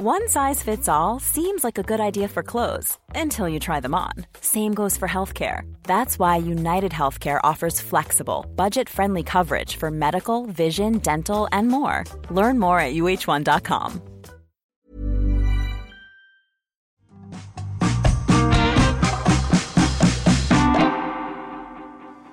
One size fits all seems like a good idea for clothes until you try them on. Same goes for healthcare. That's why United Healthcare offers flexible, budget friendly coverage for medical, vision, dental, and more. Learn more at uh1.com.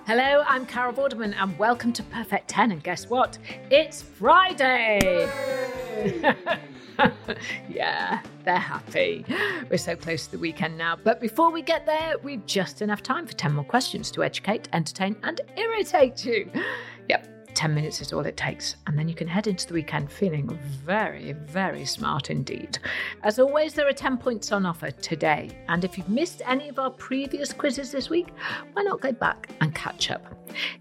Hello, I'm Carol Vorderman, and welcome to Perfect 10. And guess what? It's Friday! yeah, they're happy. We're so close to the weekend now. But before we get there, we've just enough time for 10 more questions to educate, entertain, and irritate you. Yep, 10 minutes is all it takes, and then you can head into the weekend feeling very, very smart indeed. As always, there are 10 points on offer today, and if you've missed any of our previous quizzes this week, why not go back and catch up?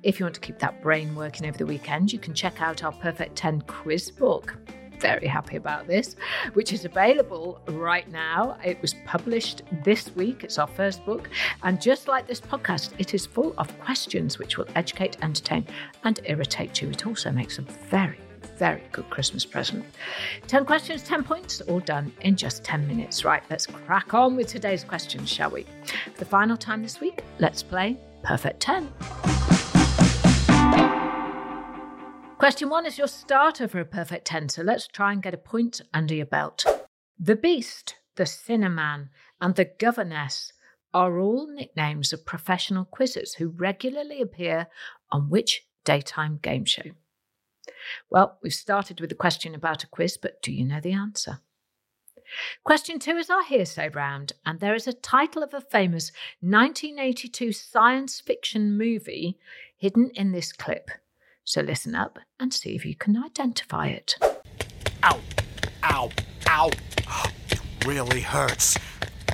If you want to keep that brain working over the weekend, you can check out our Perfect 10 quiz book very happy about this, which is available right now. It was published this week. It's our first book. And just like this podcast, it is full of questions which will educate, entertain, and irritate you. It also makes a very very good Christmas present. 10 questions, 10 points, all done in just 10 minutes. Right, let's crack on with today's questions, shall we? For the final time this week, let's play Perfect 10. Question one is your starter for a perfect 10, so let's try and get a point under your belt. The Beast, the Cinnamon, and the Governess are all nicknames of professional quizzers who regularly appear on which daytime game show? Well, we've started with a question about a quiz, but do you know the answer? Question two is our hearsay round, and there is a title of a famous 1982 science fiction movie hidden in this clip. So listen up and see if you can identify it. Ow! Ow! Ow! It really hurts.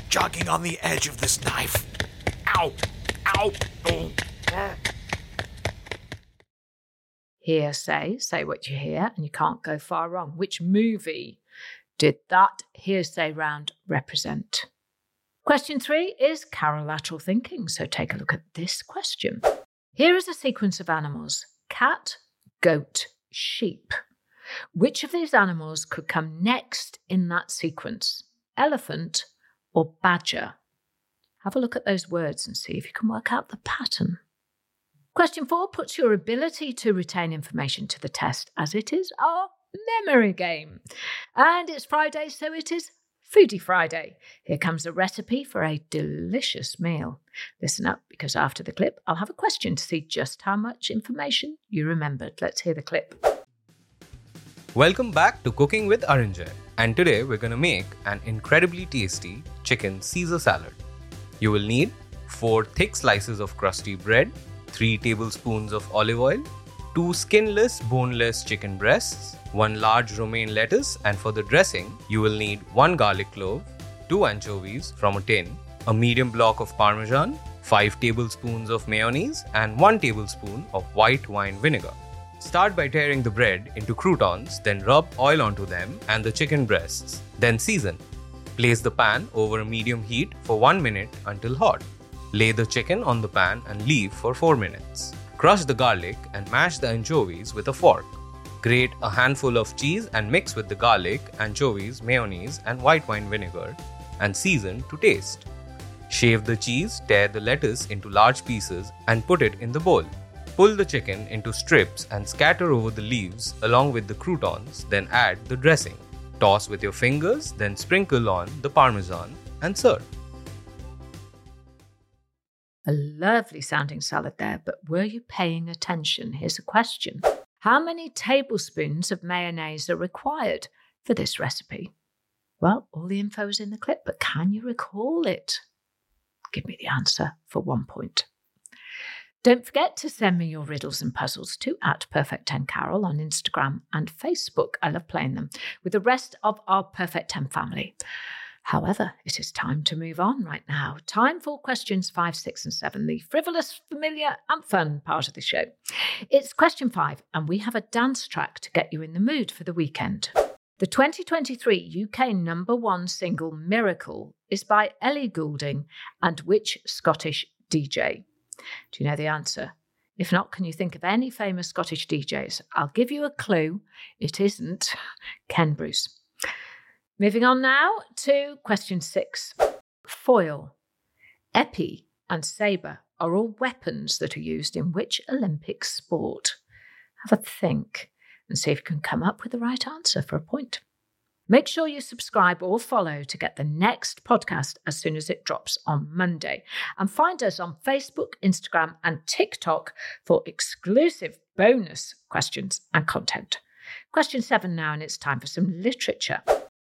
Jogging on the edge of this knife. Ow! Ow! Hear say, say what you hear, and you can't go far wrong. Which movie did that hearsay round represent? Question three is carolateral thinking, so take a look at this question. Here is a sequence of animals cat, goat, sheep. Which of these animals could come next in that sequence? Elephant or badger? Have a look at those words and see if you can work out the pattern. Question four puts your ability to retain information to the test as it is our memory game. And it's Friday, so it is Foodie Friday. Here comes a recipe for a delicious meal. Listen up, because after the clip, I'll have a question to see just how much information you remembered. Let's hear the clip. Welcome back to Cooking with Aranjay. And today we're going to make an incredibly tasty chicken Caesar salad. You will need 4 thick slices of crusty bread, 3 tablespoons of olive oil, 2 skinless, boneless chicken breasts, 1 large romaine lettuce, and for the dressing, you will need 1 garlic clove, 2 anchovies from a tin, a medium block of parmesan, 5 tablespoons of mayonnaise, and 1 tablespoon of white wine vinegar. Start by tearing the bread into croutons, then rub oil onto them and the chicken breasts. Then season. Place the pan over a medium heat for 1 minute until hot. Lay the chicken on the pan and leave for 4 minutes. Crush the garlic and mash the anchovies with a fork. Grate a handful of cheese and mix with the garlic, anchovies, mayonnaise, and white wine vinegar and season to taste. Shave the cheese, tear the lettuce into large pieces, and put it in the bowl. Pull the chicken into strips and scatter over the leaves along with the croutons, then add the dressing. Toss with your fingers, then sprinkle on the parmesan and serve. A lovely sounding salad there, but were you paying attention? Here's a question how many tablespoons of mayonnaise are required for this recipe? Well, all the info is in the clip, but can you recall it? Give me the answer for one point. Don't forget to send me your riddles and puzzles to at Perfect 10 Carol on Instagram and Facebook. I love playing them with the rest of our Perfect 10 family. However, it is time to move on right now. Time for questions five, six, and seven, the frivolous, familiar, and fun part of the show. It's question five, and we have a dance track to get you in the mood for the weekend. The 2023 UK number one single Miracle is by Ellie Goulding and which Scottish DJ? Do you know the answer? If not, can you think of any famous Scottish DJs? I'll give you a clue. It isn't Ken Bruce. Moving on now to question six foil, épée, and sabre are all weapons that are used in which Olympic sport? Have a think and see if you can come up with the right answer for a point. Make sure you subscribe or follow to get the next podcast as soon as it drops on Monday. And find us on Facebook, Instagram, and TikTok for exclusive bonus questions and content. Question seven now, and it's time for some literature.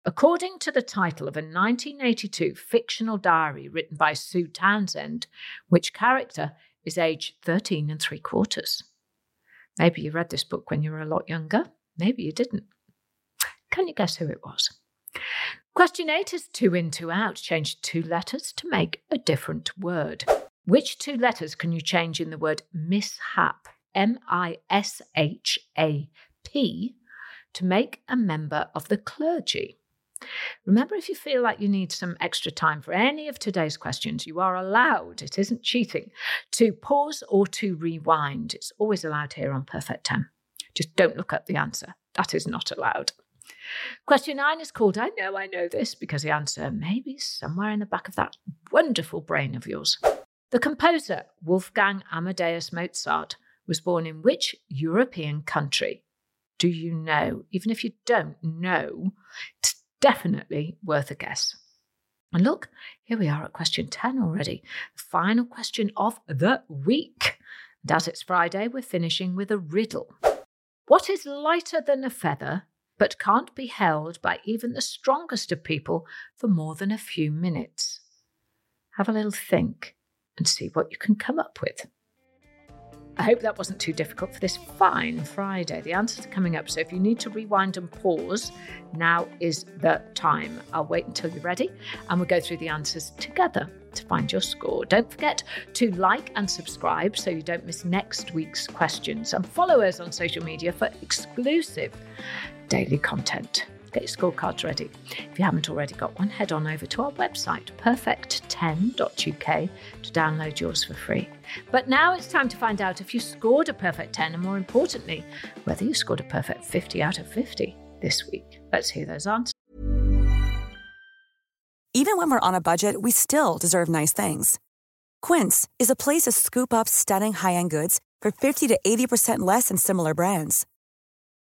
According to the title of a 1982 fictional diary written by Sue Townsend, which character is aged 13 and three quarters? Maybe you read this book when you were a lot younger, maybe you didn't. Can you guess who it was? Question eight is two in, two out. Change two letters to make a different word. Which two letters can you change in the word mishap? M I S H A P to make a member of the clergy. Remember, if you feel like you need some extra time for any of today's questions, you are allowed, it isn't cheating, to pause or to rewind. It's always allowed here on Perfect 10. Just don't look up the answer. That is not allowed. Question nine is called I Know I Know This because the answer may be somewhere in the back of that wonderful brain of yours. The composer Wolfgang Amadeus Mozart was born in which European country? Do you know? Even if you don't know, it's definitely worth a guess. And look, here we are at question 10 already, the final question of the week. And as it's Friday, we're finishing with a riddle. What is lighter than a feather, but can't be held by even the strongest of people for more than a few minutes? Have a little think and see what you can come up with. I hope that wasn't too difficult for this fine Friday. The answers are coming up, so if you need to rewind and pause, now is the time. I'll wait until you're ready and we'll go through the answers together to find your score. Don't forget to like and subscribe so you don't miss next week's questions and follow us on social media for exclusive daily content. Get your scorecards ready. If you haven't already got one, head on over to our website, perfect10.uk, to download yours for free. But now it's time to find out if you scored a perfect 10 and more importantly, whether you scored a perfect 50 out of 50 this week. Let's hear those answers. Even when we're on a budget, we still deserve nice things. Quince is a place to scoop up stunning high end goods for 50 to 80% less than similar brands.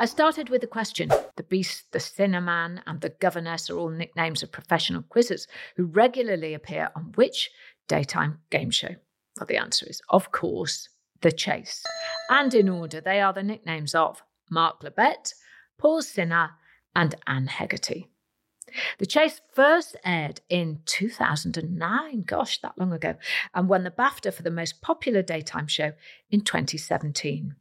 I started with a question. The Beast, the Cinnamon, and the Governess are all nicknames of professional quizzes who regularly appear on which daytime game show? Well, the answer is, of course, The Chase. And in order, they are the nicknames of Mark Labbett, Paul Sinha, and Anne Hegarty. The Chase first aired in 2009, gosh, that long ago, and won the BAFTA for the most popular daytime show in 2017.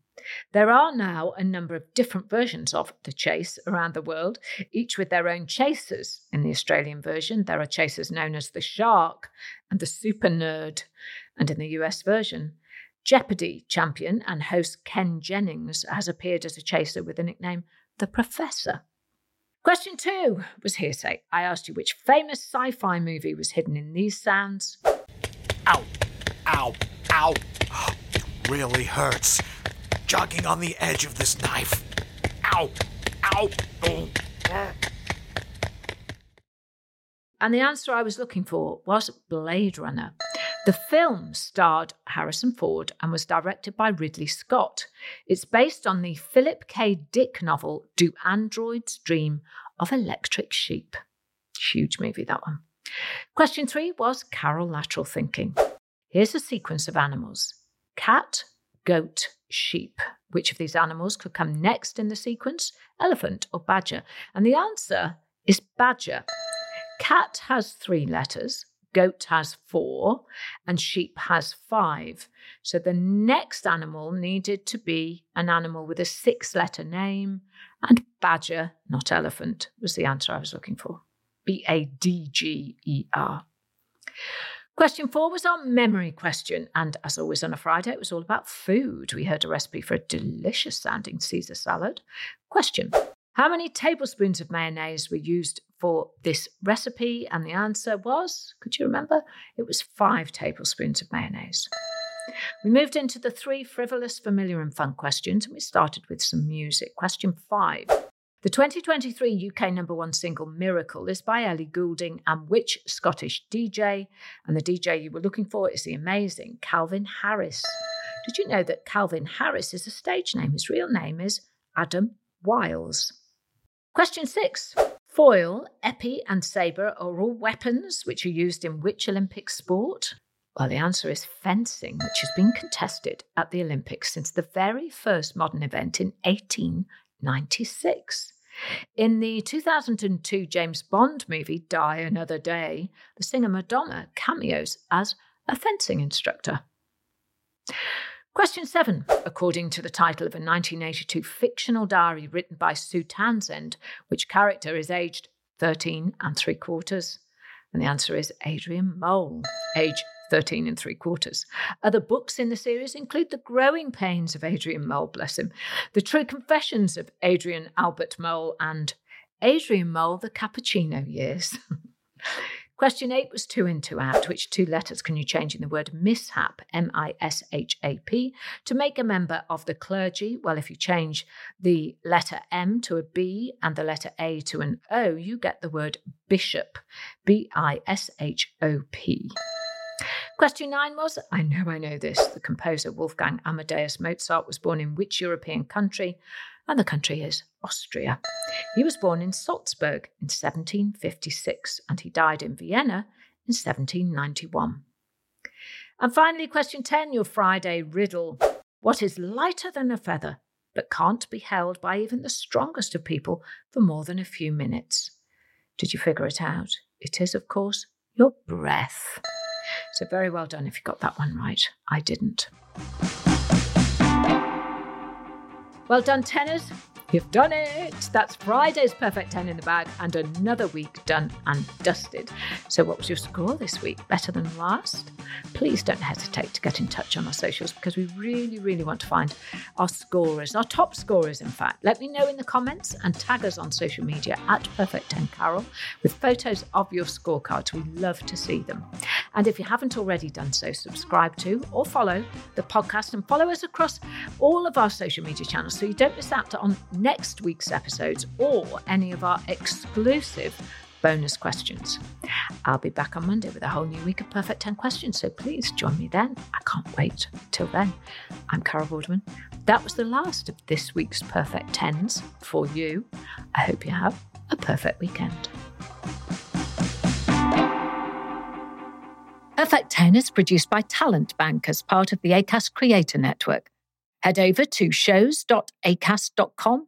There are now a number of different versions of the chase around the world, each with their own chasers. In the Australian version, there are chasers known as the Shark and the Super Nerd. And in the US version, Jeopardy champion and host Ken Jennings has appeared as a chaser with the nickname The Professor. Question two was hearsay. I asked you which famous sci fi movie was hidden in these sounds. Ow! Ow! Ow! Really hurts jogging on the edge of this knife. Ow! Ow! Oh. And the answer I was looking for was Blade Runner. The film starred Harrison Ford and was directed by Ridley Scott. It's based on the Philip K. Dick novel Do Androids Dream of Electric Sheep? Huge movie, that one. Question three was Carol lateral thinking. Here's a sequence of animals cat, goat, sheep. Which of these animals could come next in the sequence? Elephant or badger? And the answer is badger. Cat has three letters, goat has four, and sheep has five. So the next animal needed to be an animal with a six letter name, and badger, not elephant, was the answer I was looking for. B A D G E R. Question four was our memory question. And as always on a Friday, it was all about food. We heard a recipe for a delicious sounding Caesar salad. Question How many tablespoons of mayonnaise were used for this recipe? And the answer was, could you remember? It was five tablespoons of mayonnaise. We moved into the three frivolous, familiar, and fun questions, and we started with some music. Question five the 2023 UK number one single Miracle is by Ellie Goulding and which Scottish DJ? And the DJ you were looking for is the amazing Calvin Harris. Did you know that Calvin Harris is a stage name? His real name is Adam Wiles. Question six. Foil, épée, and sabre are all weapons which are used in which Olympic sport? Well, the answer is fencing, which has been contested at the Olympics since the very first modern event in 18 96. In the 2002 James Bond movie Die Another Day, the singer Madonna cameos as a fencing instructor. Question seven. According to the title of a 1982 fictional diary written by Sue Townsend, which character is aged 13 and three quarters? And the answer is Adrian Mole, age 13 and three quarters. Other books in the series include The Growing Pains of Adrian Mole, bless him, The True Confessions of Adrian Albert Mole, and Adrian Mole, The Cappuccino Years. Question eight was two in, two out. Which two letters can you change in the word mishap, M I S H A P, to make a member of the clergy? Well, if you change the letter M to a B and the letter A to an O, you get the word bishop, B I S H O P. Question nine was I know I know this. The composer Wolfgang Amadeus Mozart was born in which European country? And the country is Austria. He was born in Salzburg in 1756 and he died in Vienna in 1791. And finally, question 10, your Friday riddle. What is lighter than a feather, but can't be held by even the strongest of people for more than a few minutes? Did you figure it out? It is, of course, your breath. So, very well done if you got that one right. I didn't. Well done, tenors. You've done it! That's Friday's perfect 10 in the bag and another week done and dusted. So, what was your score this week? Better than last? Please don't hesitate to get in touch on our socials because we really, really want to find our scorers, our top scorers, in fact. Let me know in the comments and tag us on social media at Perfect 10 Carol with photos of your scorecards. We love to see them. And if you haven't already done so, subscribe to or follow the podcast and follow us across all of our social media channels so you don't miss out on next week's episodes or any of our exclusive bonus questions. I'll be back on Monday with a whole new week of Perfect 10 questions, so please join me then. I can't wait. Till then, I'm Carol Vorderman. That was the last of this week's Perfect 10s for you. I hope you have a perfect weekend. Perfect 10 is produced by Talent Bank as part of the ACAST Creator Network. Head over to shows.acast.com